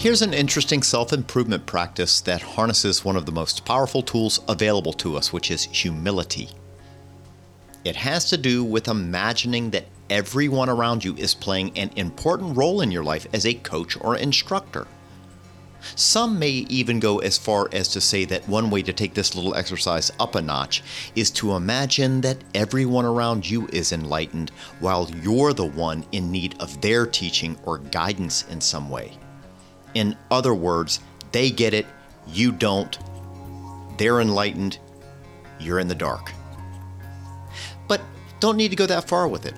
Here's an interesting self improvement practice that harnesses one of the most powerful tools available to us, which is humility. It has to do with imagining that everyone around you is playing an important role in your life as a coach or instructor. Some may even go as far as to say that one way to take this little exercise up a notch is to imagine that everyone around you is enlightened while you're the one in need of their teaching or guidance in some way. In other words, they get it, you don't. They're enlightened, you're in the dark. But don't need to go that far with it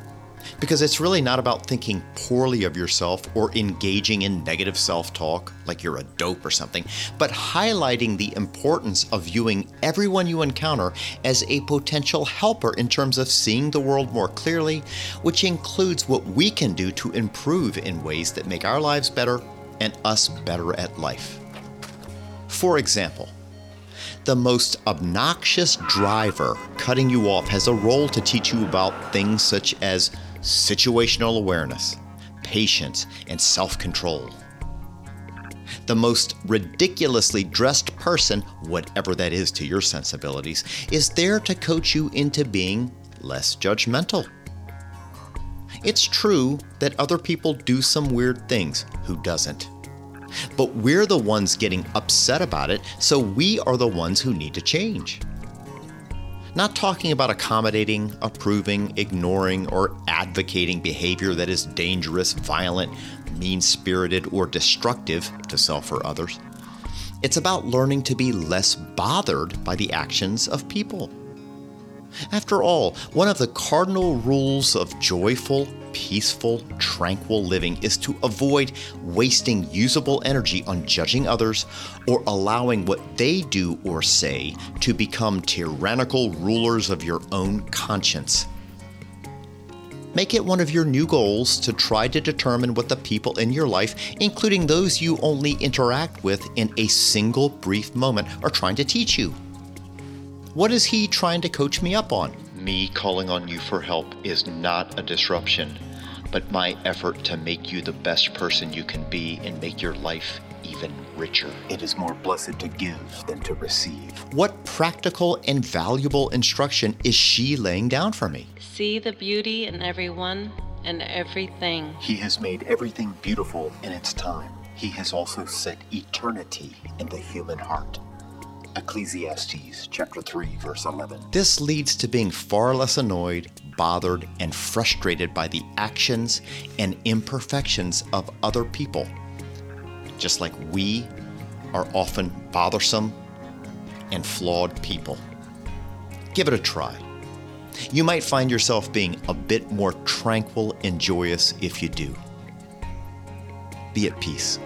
because it's really not about thinking poorly of yourself or engaging in negative self talk like you're a dope or something, but highlighting the importance of viewing everyone you encounter as a potential helper in terms of seeing the world more clearly, which includes what we can do to improve in ways that make our lives better and us better at life. For example, the most obnoxious driver cutting you off has a role to teach you about things such as situational awareness, patience, and self control. The most ridiculously dressed person, whatever that is to your sensibilities, is there to coach you into being less judgmental. It's true that other people do some weird things. Who doesn't? But we're the ones getting upset about it, so we are the ones who need to change. Not talking about accommodating, approving, ignoring, or advocating behavior that is dangerous, violent, mean spirited, or destructive to self or others. It's about learning to be less bothered by the actions of people. After all, one of the cardinal rules of joyful, peaceful, tranquil living is to avoid wasting usable energy on judging others or allowing what they do or say to become tyrannical rulers of your own conscience. Make it one of your new goals to try to determine what the people in your life, including those you only interact with in a single brief moment, are trying to teach you. What is he trying to coach me up on? Me calling on you for help is not a disruption, but my effort to make you the best person you can be and make your life even richer. It is more blessed to give than to receive. What practical and valuable instruction is she laying down for me? See the beauty in everyone and everything. He has made everything beautiful in its time. He has also set eternity in the human heart. Ecclesiastes chapter 3 verse 11. This leads to being far less annoyed, bothered, and frustrated by the actions and imperfections of other people. Just like we are often bothersome and flawed people. Give it a try. You might find yourself being a bit more tranquil and joyous if you do. Be at peace.